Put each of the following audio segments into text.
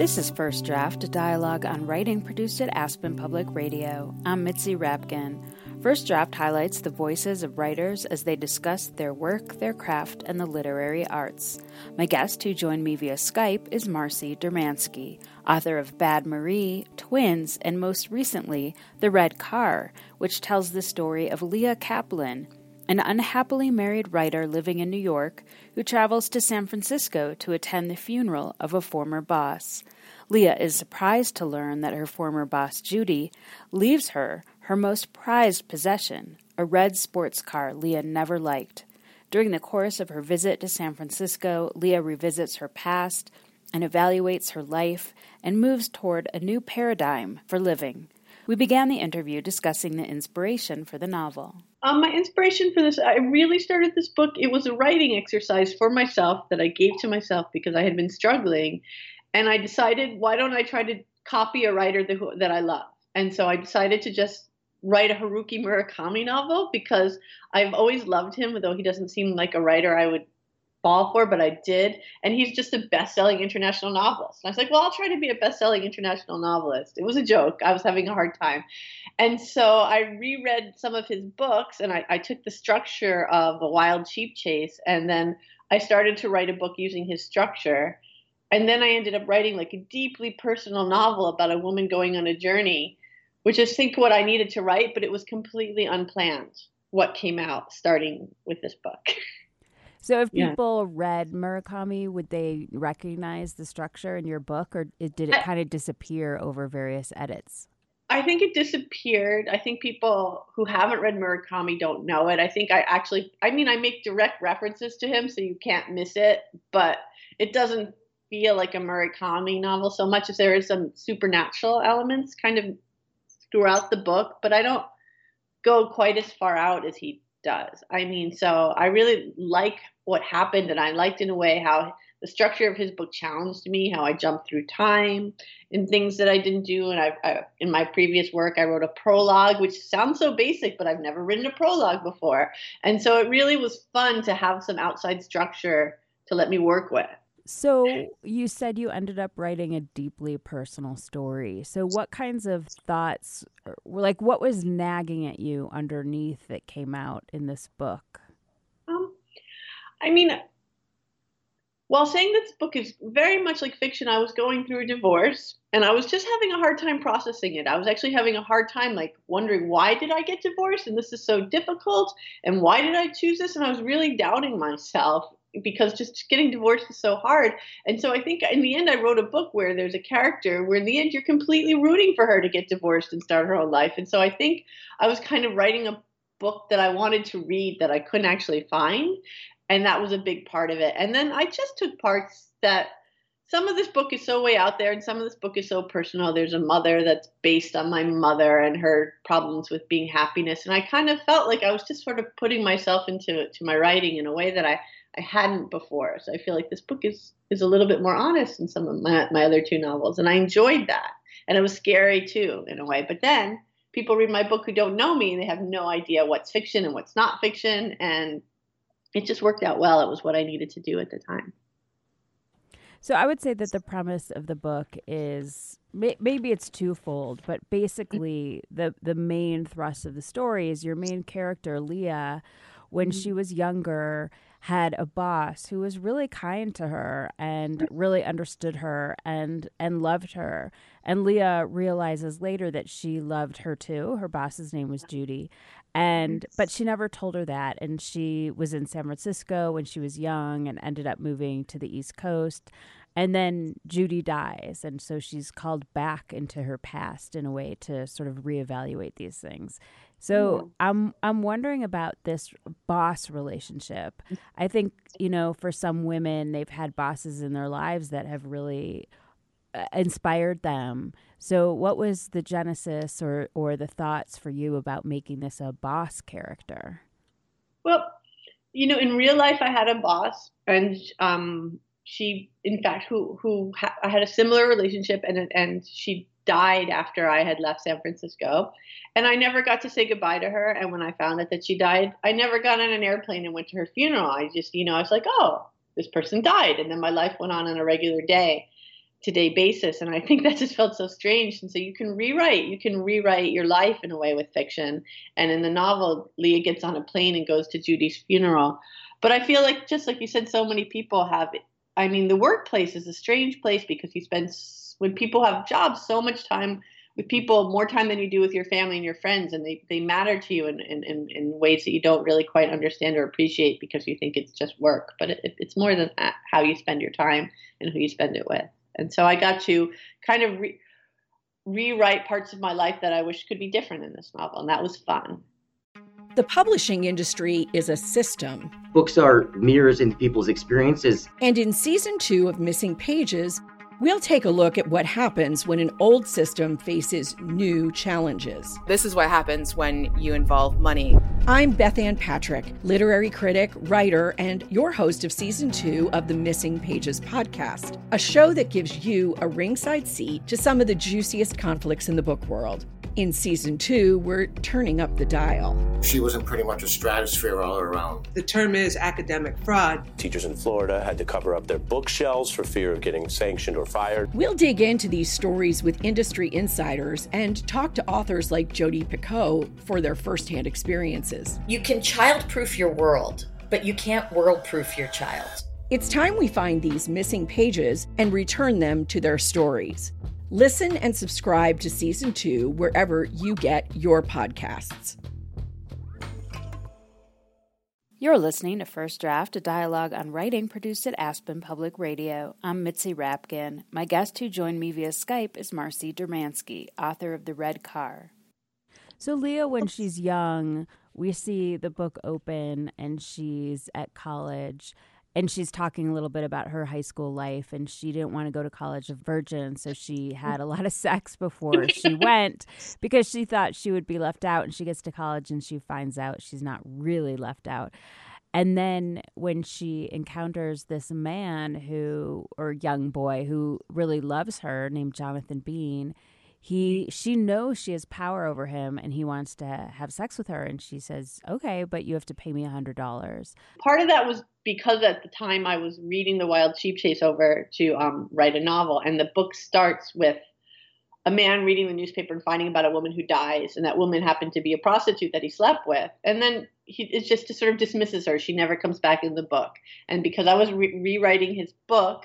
This is First Draft, a dialogue on writing produced at Aspen Public Radio. I'm Mitzi Rapkin. First Draft highlights the voices of writers as they discuss their work, their craft, and the literary arts. My guest who joined me via Skype is Marcy Dermansky, author of Bad Marie, Twins, and most recently, The Red Car, which tells the story of Leah Kaplan, an unhappily married writer living in New York who travels to San Francisco to attend the funeral of a former boss. Leah is surprised to learn that her former boss, Judy, leaves her her most prized possession, a red sports car Leah never liked. During the course of her visit to San Francisco, Leah revisits her past and evaluates her life and moves toward a new paradigm for living. We began the interview discussing the inspiration for the novel. Um, my inspiration for this, I really started this book. It was a writing exercise for myself that I gave to myself because I had been struggling, and I decided, why don't I try to copy a writer that, that I love? And so I decided to just write a Haruki Murakami novel because I've always loved him, though he doesn't seem like a writer I would fall for, but I did. And he's just a best selling international novelist. And I was like, well, I'll try to be a best selling international novelist. It was a joke. I was having a hard time. And so I reread some of his books and I, I took the structure of A Wild Sheep Chase and then I started to write a book using his structure. And then I ended up writing like a deeply personal novel about a woman going on a journey, which is, think, what I needed to write, but it was completely unplanned what came out starting with this book. So, if people yeah. read Murakami, would they recognize the structure in your book, or did it kind of disappear over various edits? I think it disappeared. I think people who haven't read Murakami don't know it. I think I actually, I mean, I make direct references to him, so you can't miss it, but it doesn't feel like a Murakami novel so much as there is some supernatural elements kind of throughout the book, but I don't go quite as far out as he does. I mean, so I really like what happened, and I liked in a way how the structure of his book challenged me, how I jumped through time and things that I didn't do. And I, I, in my previous work, I wrote a prologue, which sounds so basic, but I've never written a prologue before. And so it really was fun to have some outside structure to let me work with. So you said you ended up writing a deeply personal story. So what kinds of thoughts like what was nagging at you underneath that came out in this book? Um I mean while saying that this book is very much like fiction, I was going through a divorce and I was just having a hard time processing it. I was actually having a hard time like wondering why did I get divorced and this is so difficult and why did I choose this and I was really doubting myself because just getting divorced is so hard. And so I think in the end, I wrote a book where there's a character where in the end you're completely rooting for her to get divorced and start her own life. And so I think I was kind of writing a book that I wanted to read that I couldn't actually find. And that was a big part of it. And then I just took parts that some of this book is so way out there and some of this book is so personal there's a mother that's based on my mother and her problems with being happiness and i kind of felt like i was just sort of putting myself into to my writing in a way that i i hadn't before. So i feel like this book is is a little bit more honest than some of my, my other two novels and i enjoyed that. And it was scary too in a way. But then people read my book who don't know me and they have no idea what's fiction and what's not fiction and it just worked out well. It was what i needed to do at the time. So I would say that the premise of the book is maybe it's twofold, but basically the the main thrust of the story is your main character Leah when mm-hmm. she was younger had a boss who was really kind to her and really understood her and and loved her. And Leah realizes later that she loved her too. Her boss's name was Judy. And but she never told her that. And she was in San Francisco when she was young and ended up moving to the East Coast. And then Judy dies. And so she's called back into her past in a way to sort of reevaluate these things so mm. I'm I'm wondering about this boss relationship. I think you know for some women they've had bosses in their lives that have really uh, inspired them. So what was the genesis or or the thoughts for you about making this a boss character? Well, you know, in real life I had a boss and um she in fact who who ha- I had a similar relationship and and she died after I had left San Francisco. And I never got to say goodbye to her. And when I found out that she died, I never got on an airplane and went to her funeral. I just, you know, I was like, oh, this person died. And then my life went on on a regular day to day basis. And I think that just felt so strange. And so you can rewrite, you can rewrite your life in a way with fiction. And in the novel, Leah gets on a plane and goes to Judy's funeral. But I feel like, just like you said, so many people have. I mean, the workplace is a strange place because you spend when people have jobs, so much time with people, more time than you do with your family and your friends, and they, they matter to you in, in, in ways that you don't really quite understand or appreciate because you think it's just work. But it, it's more than that, how you spend your time and who you spend it with. And so I got to kind of re- rewrite parts of my life that I wish could be different in this novel, and that was fun. The publishing industry is a system. Books are mirrors into people's experiences. And in season two of Missing Pages, We'll take a look at what happens when an old system faces new challenges. This is what happens when you involve money. I'm Beth Ann Patrick, literary critic, writer, and your host of season two of the Missing Pages podcast, a show that gives you a ringside seat to some of the juiciest conflicts in the book world. In season two, we're turning up the dial. She was in pretty much a stratosphere all around. The term is academic fraud. Teachers in Florida had to cover up their bookshelves for fear of getting sanctioned or fired. We'll dig into these stories with industry insiders and talk to authors like Jodi Picoult for their firsthand experiences. You can childproof your world, but you can't world-proof your child. It's time we find these missing pages and return them to their stories. Listen and subscribe to season two wherever you get your podcasts. You're listening to First Draft, a dialogue on writing produced at Aspen Public Radio. I'm Mitzi Rapkin. My guest who joined me via Skype is Marcy Dermansky, author of The Red Car. So, Leah, when she's young, we see the book open and she's at college and she's talking a little bit about her high school life and she didn't want to go to college of virgin so she had a lot of sex before she went because she thought she would be left out and she gets to college and she finds out she's not really left out. And then when she encounters this man who or young boy who really loves her named Jonathan Bean he she knows she has power over him and he wants to have sex with her. And she says okay but you have to pay me a hundred dollars. Part of that was because at the time i was reading the wild sheep chase over to um, write a novel. And the book starts with a man reading the newspaper and finding about a woman who dies. And that woman happened to be a prostitute that he slept with. And then he just sort of dismisses her. She never comes back in the book. And because i was re- rewriting his book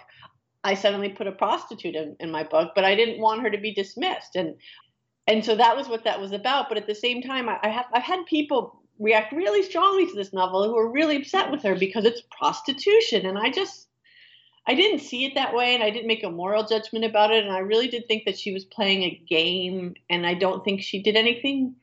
I suddenly put a prostitute in, in my book, but I didn't want her to be dismissed. And and so that was what that was about. But at the same time, I, I have I've had people react really strongly to this novel who are really upset with her because it's prostitution. And I just I didn't see it that way and I didn't make a moral judgment about it. And I really did think that she was playing a game and I don't think she did anything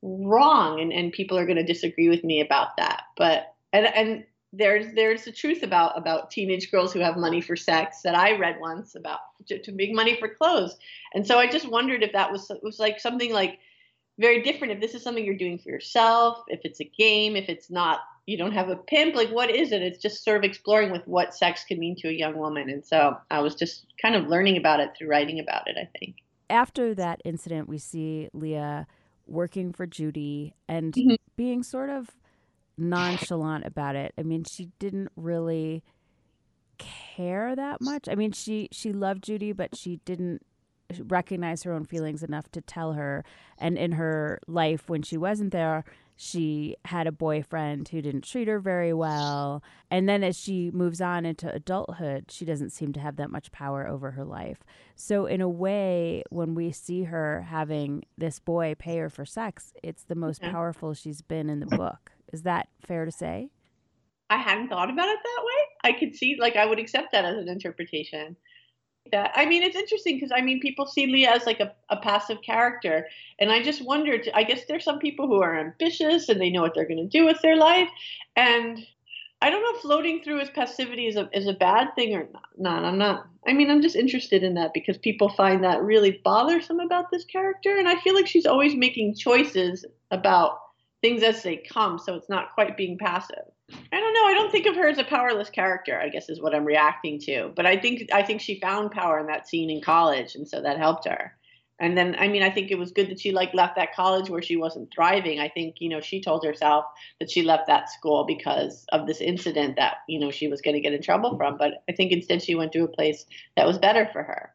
wrong. And, and people are going to disagree with me about that. But, and, and there's there's the truth about about teenage girls who have money for sex that I read once about to, to make money for clothes, and so I just wondered if that was was like something like very different. If this is something you're doing for yourself, if it's a game, if it's not, you don't have a pimp. Like what is it? It's just sort of exploring with what sex can mean to a young woman, and so I was just kind of learning about it through writing about it. I think after that incident, we see Leah working for Judy and mm-hmm. being sort of nonchalant about it. I mean, she didn't really care that much. I mean, she she loved Judy, but she didn't recognize her own feelings enough to tell her. And in her life when she wasn't there, she had a boyfriend who didn't treat her very well. And then as she moves on into adulthood, she doesn't seem to have that much power over her life. So, in a way, when we see her having this boy pay her for sex, it's the most yeah. powerful she's been in the book. Is that fair to say? I hadn't thought about it that way. I could see, like, I would accept that as an interpretation that. I mean, it's interesting because I mean, people see Leah as like a, a passive character, and I just wondered. I guess there's some people who are ambitious and they know what they're going to do with their life, and I don't know if floating through as passivity is a is a bad thing or not. not. I'm not. I mean, I'm just interested in that because people find that really bothersome about this character, and I feel like she's always making choices about things as they come, so it's not quite being passive. I don't know. I don't think of her as a powerless character. I guess is what I'm reacting to. But I think I think she found power in that scene in college, and so that helped her. And then, I mean, I think it was good that she like left that college where she wasn't thriving. I think you know she told herself that she left that school because of this incident that you know she was going to get in trouble from. But I think instead she went to a place that was better for her.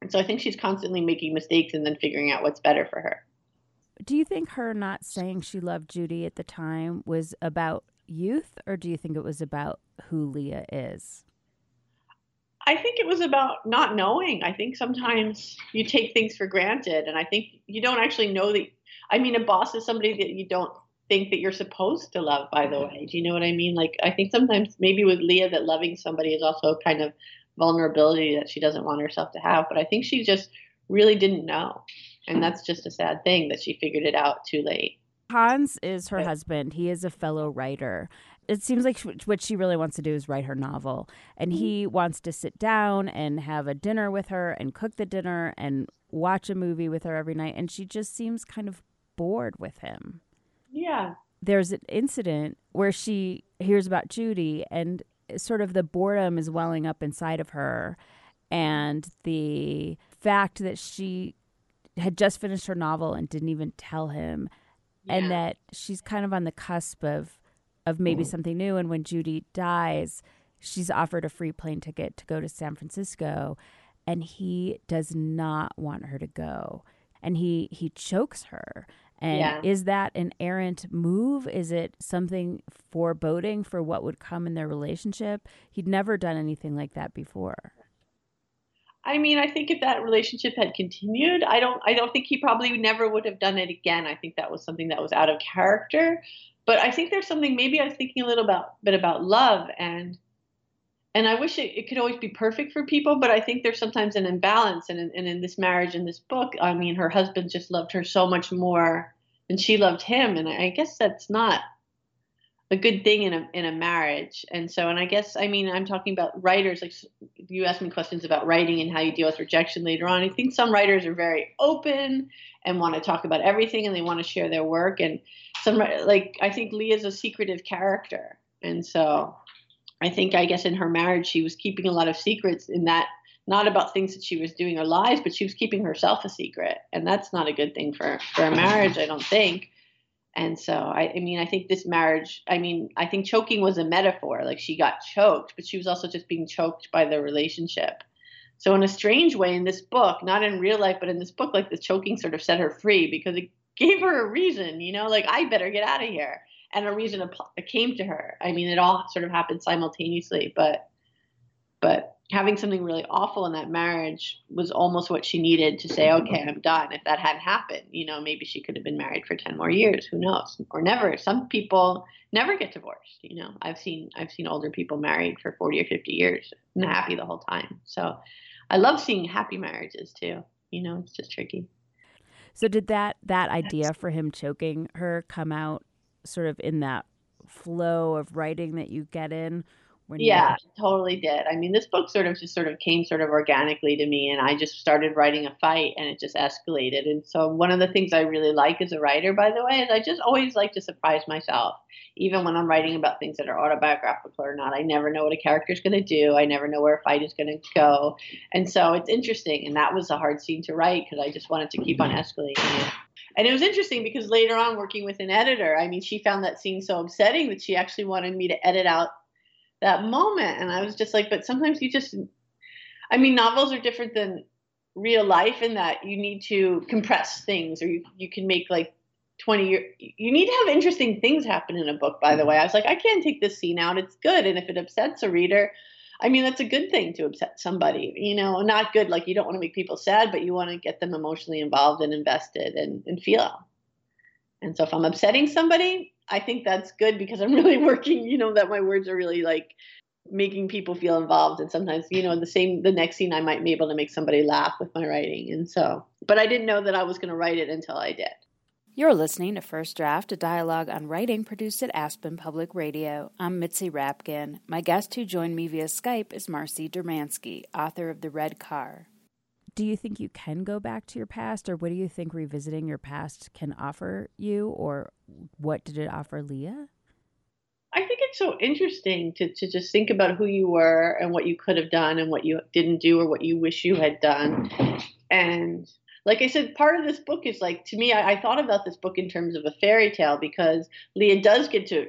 And so I think she's constantly making mistakes and then figuring out what's better for her. Do you think her not saying she loved Judy at the time was about youth, or do you think it was about who Leah is? I think it was about not knowing. I think sometimes you take things for granted, and I think you don't actually know that. I mean, a boss is somebody that you don't think that you're supposed to love, by the mm-hmm. way. Do you know what I mean? Like, I think sometimes maybe with Leah, that loving somebody is also a kind of vulnerability that she doesn't want herself to have. But I think she just really didn't know. And that's just a sad thing that she figured it out too late. Hans is her husband. He is a fellow writer. It seems like what she really wants to do is write her novel. And he mm-hmm. wants to sit down and have a dinner with her and cook the dinner and watch a movie with her every night. And she just seems kind of bored with him. Yeah. There's an incident where she hears about Judy and sort of the boredom is welling up inside of her. And the fact that she had just finished her novel and didn't even tell him. Yeah. and that she's kind of on the cusp of of maybe mm. something new. And when Judy dies she's offered a free plane ticket to go to San Francisco. And he does not want her to go. And he he chokes her. And yeah. is that an errant move? Is it something foreboding for what would come in their relationship? He'd never done anything like that before I mean, I think if that relationship had continued, I don't I don't think he probably never would have done it again. I think that was something that was out of character. But I think there's something maybe I was thinking a little about bit about love and and I wish it, it could always be perfect for people, but I think there's sometimes an imbalance. And in, and in this marriage, in this book, I mean, her husband just loved her so much more than she loved him, and I guess that's not a good thing in a in a marriage. And so, and I guess I mean I'm talking about writers. Like you asked me questions about writing and how you deal with rejection later on. I think some writers are very open and want to talk about everything and they want to share their work. And some like I think Leah is a secretive character, and so I think I guess in her marriage she was keeping a lot of secrets in that not about things that she was doing or lies, but she was keeping herself a secret, and that's not a good thing for for a marriage. I don't think. And so, I, I, mean, I think this marriage, I mean, I think choking was a metaphor. Like she got choked, but she was also just being choked by the relationship. So, in a strange way, in this book, not in real life, but in this book, like the choking sort of set her free because it gave her a reason, you know, like I better get out of here. And a reason came to her. I mean, it all sort of happened simultaneously, but, but having something really awful in that marriage was almost what she needed to say, okay, I'm done. If that hadn't happened, you know, maybe she could have been married for 10 more years. Who knows? Or never. Some people never get divorced. You know, I've seen, I've seen older people married for 40 or 50 years and happy the whole time. So I love seeing happy marriages too. You know, it's just tricky. So did that, that idea for him choking her come out sort of in that flow of writing that you get in when yeah totally did. I mean this book sort of just sort of came sort of organically to me and i just started writing a fight and it just escalated. And so one of the things i really like as a writer by the way is i just always like to surprise myself. Even when i'm writing about things that are autobiographical or not i never know what a character is going to do. I never know where a fight is going to go. And so it's interesting and that was a hard scene to write because i just wanted to keep on escalating it. And it was interesting because later on working with an editor i mean she found that scene so upsetting that she actually wanted me to edit out that moment. And i was just like but sometimes you just i mean novels are different than real life in that you need to compress things or you, you can make like 20 year you need to have interesting things happen in a book by the way. I was like i can't take this scene out. It's good. And if it upsets a reader i mean that's a good thing to upset somebody you know not good like you don't want to make people sad but you want to get them emotionally involved and invested and, and feel. And so if i'm upsetting somebody I think that's good because I'm really working, you know, that my words are really like making people feel involved. And sometimes you know the same the next scene i might be able to make somebody laugh with my writing. And so but i didn't know that i was going to write it until i did. You're listening to first draft a dialogue on writing produced at aspen public radio. I'm mitzi rapkin. My guest who joined me via skype is marcy dermansky author of the red car do you think you can go back to your past or what do you think revisiting your past can offer you or what did it offer leah? I think it's so interesting to, to just think about who you were and what you could have done and what you didn't do or what you wish you had done. And like I said, part of this book is like to me, I, I, thought about this book in terms of a fairy tale because Leah does get to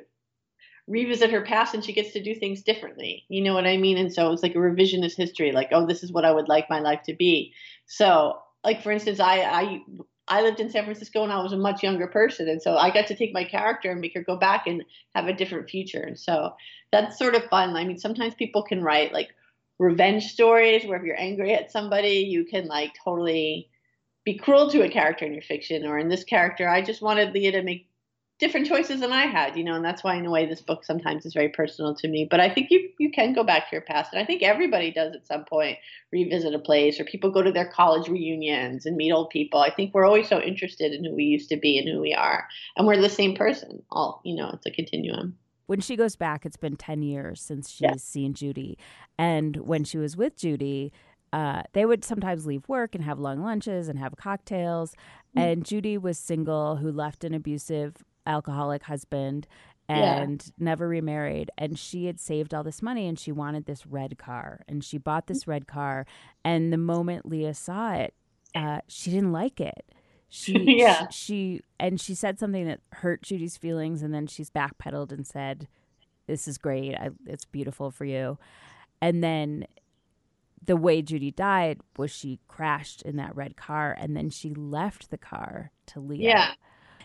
revisit her past and she gets to do things differently. You know what I mean? And so it's like a revisionist history, like, oh, this is what I would like my life to be. So, like for instance, I I I lived in San Francisco and I was a much younger person, and so I got to take my character and make her go back and have a different future. And so that's sort of fun. I mean, sometimes people can write like revenge stories where if you're angry at somebody, you can like totally be cruel to a character in your fiction. Or in this character, I just wanted Leah to make different choices than I had, you know, and that's why in a way this book sometimes is very personal to me. But I think you you can go back to your past, and I think everybody does at some point revisit a place, or people go to their college reunions and meet old people. I think we're always so interested in who we used to be and who we are, and we're the same person. All you know, it's a continuum. When she goes back, it's been ten years since she's yeah. seen Judy, and when she was with Judy. Uh, they would sometimes leave work and have long lunches and have cocktails. Mm-hmm. And Judy was single, who left an abusive alcoholic husband and yeah. never remarried. And she had saved all this money and she wanted this red car. And she bought this red car. And the moment leah saw it uh, she didn't like it. She yeah. she, and she said something that hurt judy's feelings. And then she's backpedaled and said this is great. I, it's beautiful for you. And then the way judy died was she crashed in that red car. And then she left the car to leah. Yeah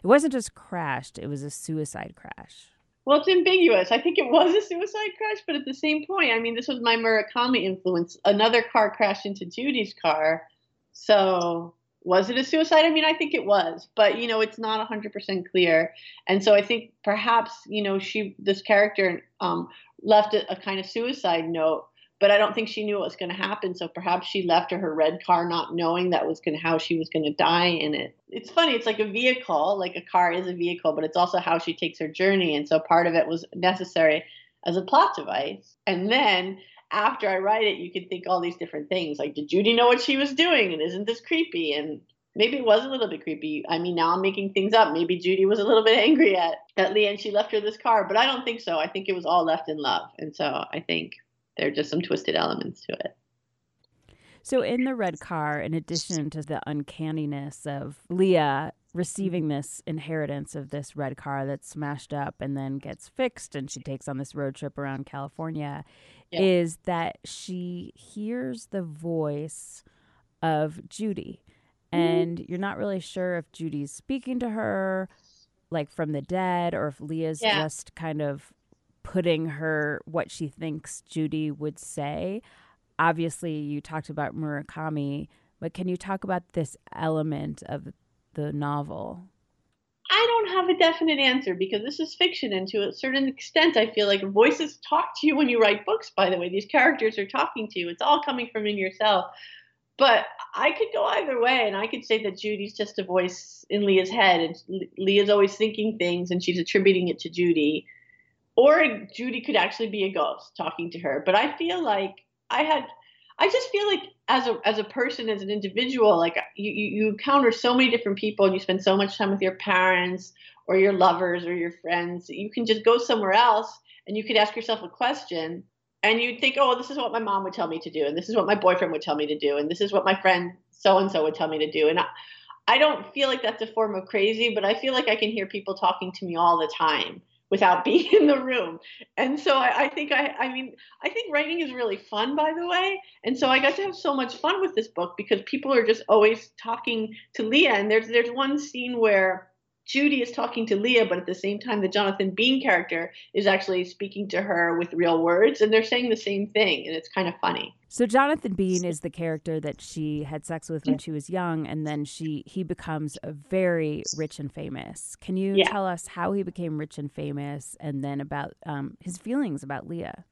it wasn't just crashed, it was a suicide crash. Well, it's ambiguous. I think it was a suicide crash, but at the same point, I mean, this was my Murakami influence. Another car crashed into Judy's car. So, was it a suicide? I mean, I think it was, but you know, it's not 100% clear. And so I think perhaps, you know, she, this character um, left a, a kind of suicide note but I don't think she knew what was going to happen. So perhaps she left her red car not knowing that was going to how she was going to die in it. It's funny. It's like a vehicle. Like a car is a vehicle, but it's also how she takes her journey. And so part of it was necessary as a plot device. And then after I write it, you can think all these different things. Like, did Judy know what she was doing? And isn't this creepy? And maybe it was a little bit creepy. I mean, now I'm making things up. Maybe Judy was a little bit angry at at Leah and she left her this car, but I don't think so. I think it was all left in love. And so I think there are just some twisted elements to it. So, in the red car, in addition to the uncanniness of Leah receiving this inheritance of this red car that's smashed up and then gets fixed, and she takes on this road trip around California, yeah. is that she hears the voice of Judy. Mm-hmm. And mm-hmm. you're not really sure if Judy's speaking to her, like from the dead, or if Leah's yeah. just kind of putting her what she thinks Judy would say. Obviously, you talked about Murakami, but can you talk about this element of the novel? I don't have a definite answer because this is fiction, and to a certain extent, I feel like voices talk to you when you write books. By the way, these characters are talking to you. It's all coming from in yourself. But I could go either way, and I could say that Judy's just a voice in Leah's head, and Leah's always thinking things, and she's attributing it to Judy or Judy could actually be a ghost talking to her. But I feel like I had, I just feel like as a as a person, as an individual, like you you encounter so many different people, and you spend so much time with your parents or your lovers or your friends. You can just go somewhere else, and you could ask yourself a question, and you'd think, oh, this is what my mom would tell me to do, and this is what my boyfriend would tell me to do, and this is what my friend so and so would tell me to do, and I, I don't feel like that's a form of crazy, but I feel like I can hear people talking to me all the time without being in the room. And so I, I, think I, I mean, I think writing is really fun, by the way. And so I got to have so much fun with this book because people are just always talking to Leah. And there's there's one scene where Judy is talking to Leah, but at the same time, the Jonathan Bean character is actually speaking to her with real words, and they're saying the same thing, and it's kind of funny. So Jonathan Bean is the character that she had sex with when she was young, and then she he becomes very rich and famous. Can you yeah. tell us how he became rich and famous, and then about um, his feelings about Leah?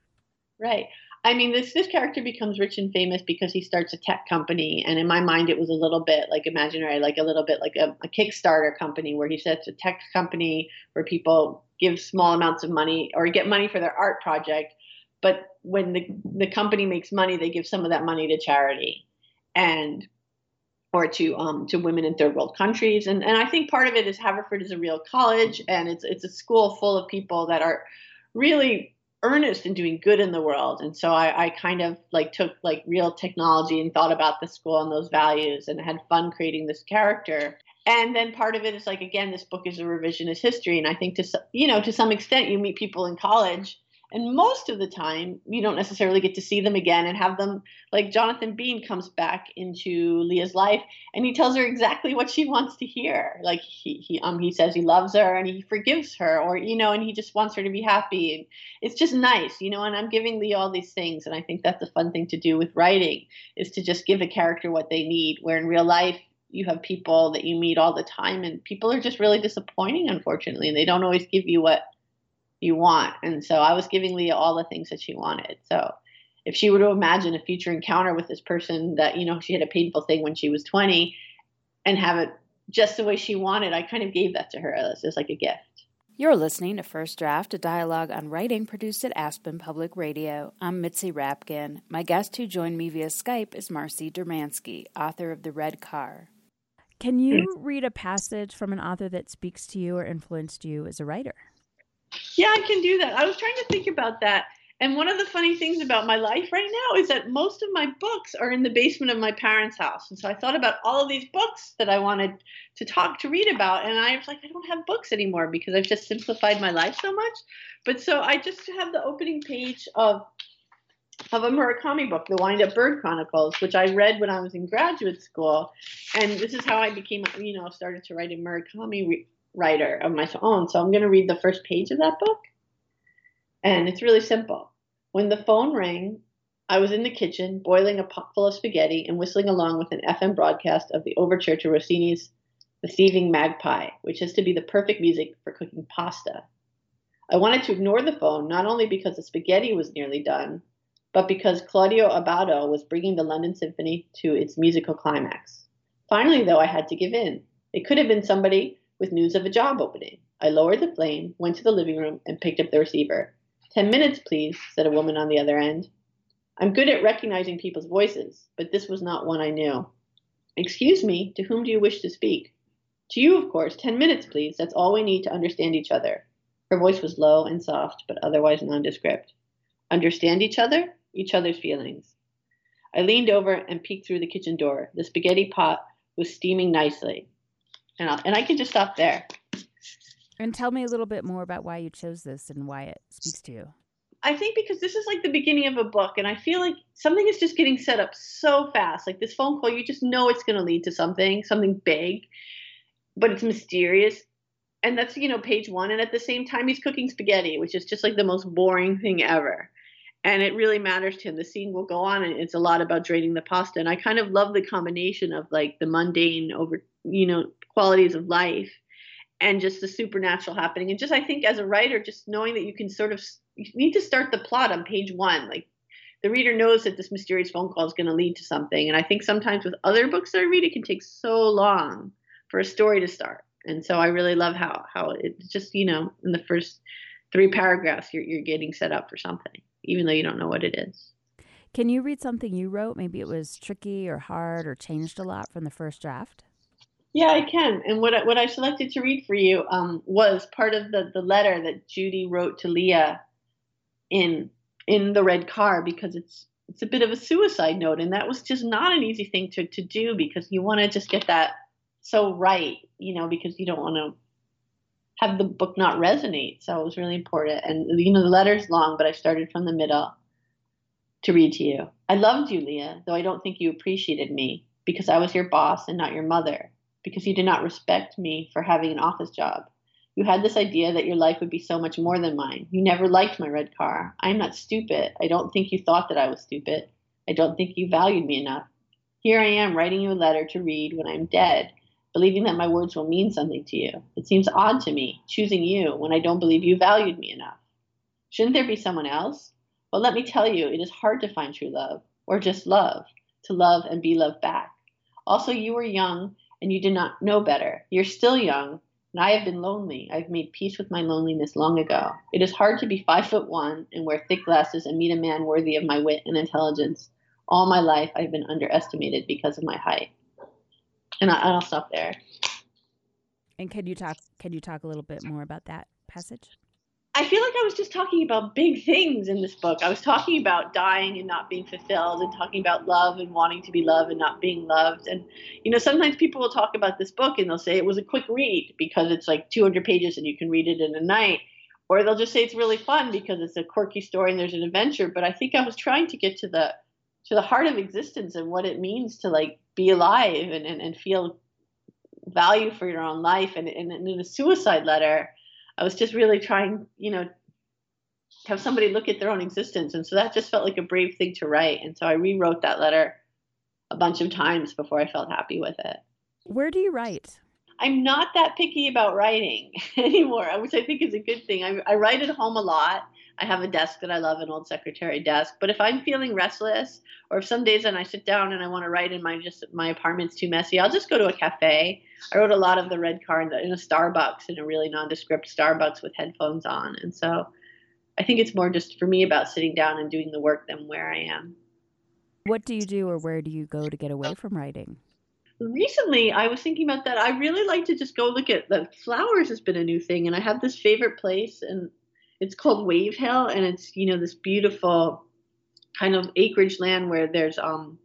Right. I mean, this this character becomes rich and famous because he starts a tech company, and in my mind, it was a little bit like imaginary, like a little bit like a, a Kickstarter company where he sets a tech company where people give small amounts of money or get money for their art project, but when the the company makes money, they give some of that money to charity, and or to um to women in third world countries, and and I think part of it is Haverford is a real college, and it's it's a school full of people that are really earnest in doing good in the world. And so I, I, kind of like took like real technology and thought about the school and those values and had fun creating this character. And then part of it is like again this book is a revisionist history. And i think to you know to some extent you meet people in college and most of the time, you don't necessarily get to see them again and have them like Jonathan Bean comes back into Leah's life and he tells her exactly what she wants to hear. Like he, he um he says he loves her and he forgives her or you know and he just wants her to be happy and it's just nice, you know, and I'm giving Leah all these things and I think that's a fun thing to do with writing is to just give a character what they need where in real life you have people that you meet all the time and people are just really disappointing unfortunately and they don't always give you what you want. And so I was giving Leah all the things that she wanted. So if she were to imagine a future encounter with this person that, you know, she had a painful thing when she was 20 and have it just the way she wanted, I kind of gave that to her as just like a gift. You're listening to First Draft, a dialogue on writing produced at Aspen Public Radio. I'm Mitzi Rapkin. My guest who joined me via Skype is Marcy Dermansky, author of The Red Car. Can you read a passage from an author that speaks to you or influenced you as a writer? Yeah, I can do that. I was trying to think about that. And one of the funny things about my life right now is that most of my books are in the basement of my parents' house. And so I thought about all of these books that I wanted to talk to read about. And I was like, I don't have books anymore because I've just simplified my life so much. But so I just have the opening page of of a Murakami book, The Wind Up Bird Chronicles, which I read when I was in graduate school. And this is how I became, you know, started to write in Murakami writer of my own. So I'm going to read the first page of that book. And it's really simple. When the phone rang, I was in the kitchen boiling a pot full of spaghetti and whistling along with an FM broadcast of the overture to Rossini's The Thieving Magpie, which is to be the perfect music for cooking pasta. I wanted to ignore the phone not only because the spaghetti was nearly done, but because Claudio Abbado was bringing the London Symphony to its musical climax. Finally, though, I had to give in. It could have been somebody with news of a job opening. I lowered the flame, went to the living room, and picked up the receiver. Ten minutes, please, said a woman on the other end. I'm good at recognizing people's voices, but this was not one I knew. Excuse me, to whom do you wish to speak? To you, of course. Ten minutes, please. That's all we need to understand each other. Her voice was low and soft, but otherwise nondescript. Understand each other? Each other's feelings. I leaned over and peeked through the kitchen door. The spaghetti pot was steaming nicely and I'll, and I can just stop there. And tell me a little bit more about why you chose this and why it speaks to you. I think because this is like the beginning of a book, and I feel like something is just getting set up so fast. Like this phone call, you just know it's going to lead to something, something big, but it's mysterious. And that's, you know, page one. And at the same time, he's cooking spaghetti, which is just like the most boring thing ever. And it really matters to him. The scene will go on, and it's a lot about draining the pasta. And I kind of love the combination of like the mundane over, you know, qualities of life and just the supernatural happening and just i think as a writer just knowing that you can sort of you need to start the plot on page one like the reader knows that this mysterious phone call is going to lead to something and i think sometimes with other books that i read it can take so long for a story to start and so i really love how how it's just you know in the first three paragraphs, you're you're getting set up for something, even though you don't know what it is. Can you read something you wrote? Maybe it was tricky or hard or changed a lot from the first draft. Yeah, I can. And what I, what I selected to read for you um, was part of the the letter that Judy wrote to Leah in in the red car because it's it's a bit of a suicide note, and that was just not an easy thing to to do because you want to just get that so right, you know, because you don't want to have the book not resonate. So it was really important. And you know, the letter's long, but I started from the middle to read to you. I loved you, Leah, though I don't think you appreciated me because I was your boss and not your mother, because you did not respect me for having an office job. You had this idea that your life would be so much more than mine. You never liked my red car. I'm not stupid. I don't think you thought that I was stupid. I don't think you valued me enough. Here I am writing you a letter to read when I'm dead, believing that my words will mean something to you. It seems odd to me, choosing you when I don't believe you valued me enough. Shouldn't there be someone else? Well, let me tell you, it is hard to find true love, or just love, to love and be loved back. Also, you were young and you did not know better. You're still young, and I have been lonely. I've made peace with my loneliness long ago. It is hard to be five foot one and wear thick glasses and meet a man worthy of my wit and intelligence. All my life, I've been underestimated because of my height. And I, will stop there. And can you talk? Can you talk a little bit more about that passage? I feel like I was just talking about big things in this book. I was talking about dying and not being fulfilled, and talking about love and wanting to be loved and not being loved. And, you know, sometimes people will talk about this book and they'll say it was a quick read because it's like 200 pages and you can read it in a night. Or they'll just say it's really fun because it's a quirky story and there's an adventure. But I think I was trying to get to the to the heart of existence and what it means to like be alive and, and, and feel value for your own life. And, and, and in a suicide letter, I was just really trying, you know, have somebody look at their own existence. And so that just felt like a brave thing to write. And so I rewrote that letter a bunch of times before I felt happy with it. Where do you write? I'm not that picky about writing anymore, which I think is a good thing. I, I write at home a lot. I have a desk that I love, an old secretary desk. But if I'm feeling restless, or if some days when I sit down and I want to write and my just my apartment's too messy, I'll just go to a cafe. I wrote a lot of the red car in, the, in a Starbucks, in a really nondescript Starbucks with headphones on, and so I think it's more just for me about sitting down and doing the work than where I am. What do you do, or where do you go to get away from writing? recently I was thinking about that. I really like to just go look at the flowers has been a new thing and I have this favorite place and it's called Wave Hill, and it's you know this beautiful kind of acreage land where there's um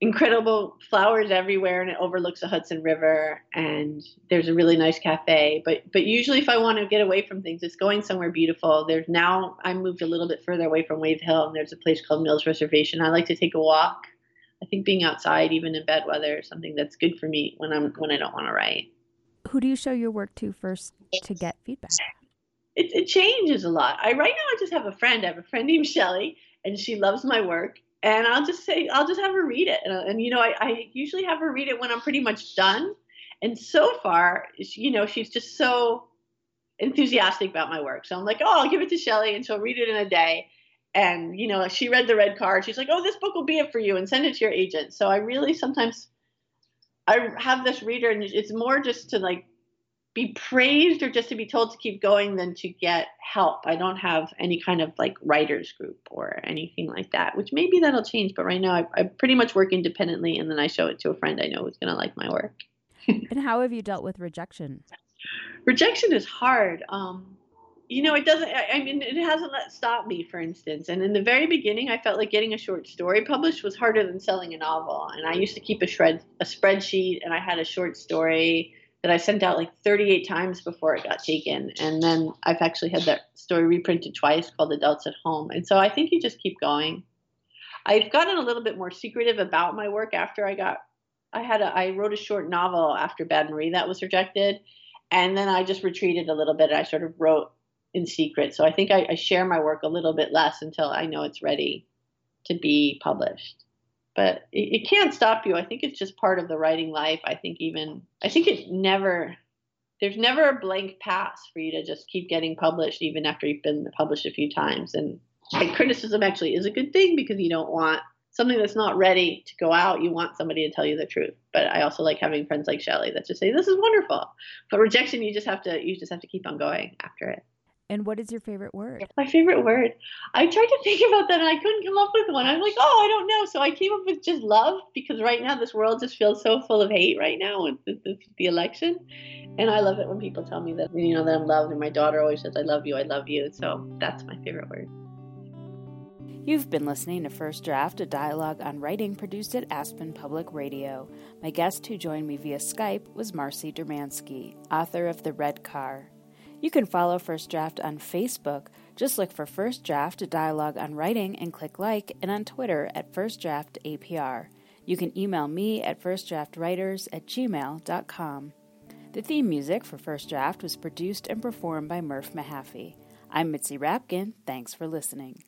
incredible flowers everywhere and it overlooks the Hudson River and there's a really nice cafe. But but usually if I want to get away from things it's going somewhere beautiful. There's now I moved a little bit further away from Wave Hill and there's a place called Mills Reservation. I like to take a walk. I think being outside even in bad weather is something that's good for me when I'm when I don't want to write. Who do you show your work to first to get feedback it, it changes a lot. I right now I just have a friend. I have a friend named Shelly, and she loves my work. And I'll just say I'll just have her read it. And, and you know I, I usually have her read it when I'm pretty much done. And so far, you know, she's just so enthusiastic about my work. So I'm like, oh, I'll give it to Shelly, and she'll read it in a day. And you know, she read the red car. She's like, oh, this book will be it for you, and send it to your agent. So I really sometimes I have this reader, and it's more just to like be praised or just to be told to keep going than to get help. I don't have any kind of like writers group or anything like that, which maybe that'll change. But right now, I, I pretty much work independently, and then I show it to a friend I know who's going to like my work. and how have you dealt with rejection? Rejection is hard. Um, you know, it doesn't. I, mean, it hasn't let stop me, for instance. And in the very beginning, I felt like getting a short story published was harder than selling a novel. And I used to keep a shred, a spreadsheet, and I had a short story that I sent out like 38 times before it got taken. And then I've actually had that story reprinted twice called Adults at Home. And so I think you just keep going. I've gotten a little bit more secretive about my work after I got I had a I wrote a short novel after Bad Marie that was rejected. And then I just retreated a little bit. I sort of wrote in secret. So I think I, I share my work a little bit less until I know it's ready to be published but it, it can't stop you. I think it's just part of the writing life. I think even I think it never there's never a blank pass for you to just keep getting published even after you've been published a few times. And, and criticism actually is a good thing because you don't want something that's not ready to go out. You want somebody to tell you the truth. But I also like having friends like Shelly that just say this is wonderful. But rejection, you just have to you just have to keep on going after it. And what is your favorite word? My favorite word. I tried to think about that and I couldn't come up with one. I'm like, oh, I don't know. So I came up with just love because right now this world just feels so full of hate right now with the, the, the election. And I love it when people tell me that, you know, that I'm loved. And my daughter always says, I love you, I love you. So that's my favorite word. You've been listening to First Draft, a dialogue on writing produced at Aspen Public Radio. My guest who joined me via Skype was Marcy Dermansky, author of The Red Car. You can follow First Draft on Facebook. Just look for First Draft, dialogue on writing, and click like, and on Twitter at First Draft APR. You can email me at firstdraftwriters at gmail.com. The theme music for First Draft was produced and performed by Murph Mahaffey. I'm Mitzi Rapkin. Thanks for listening.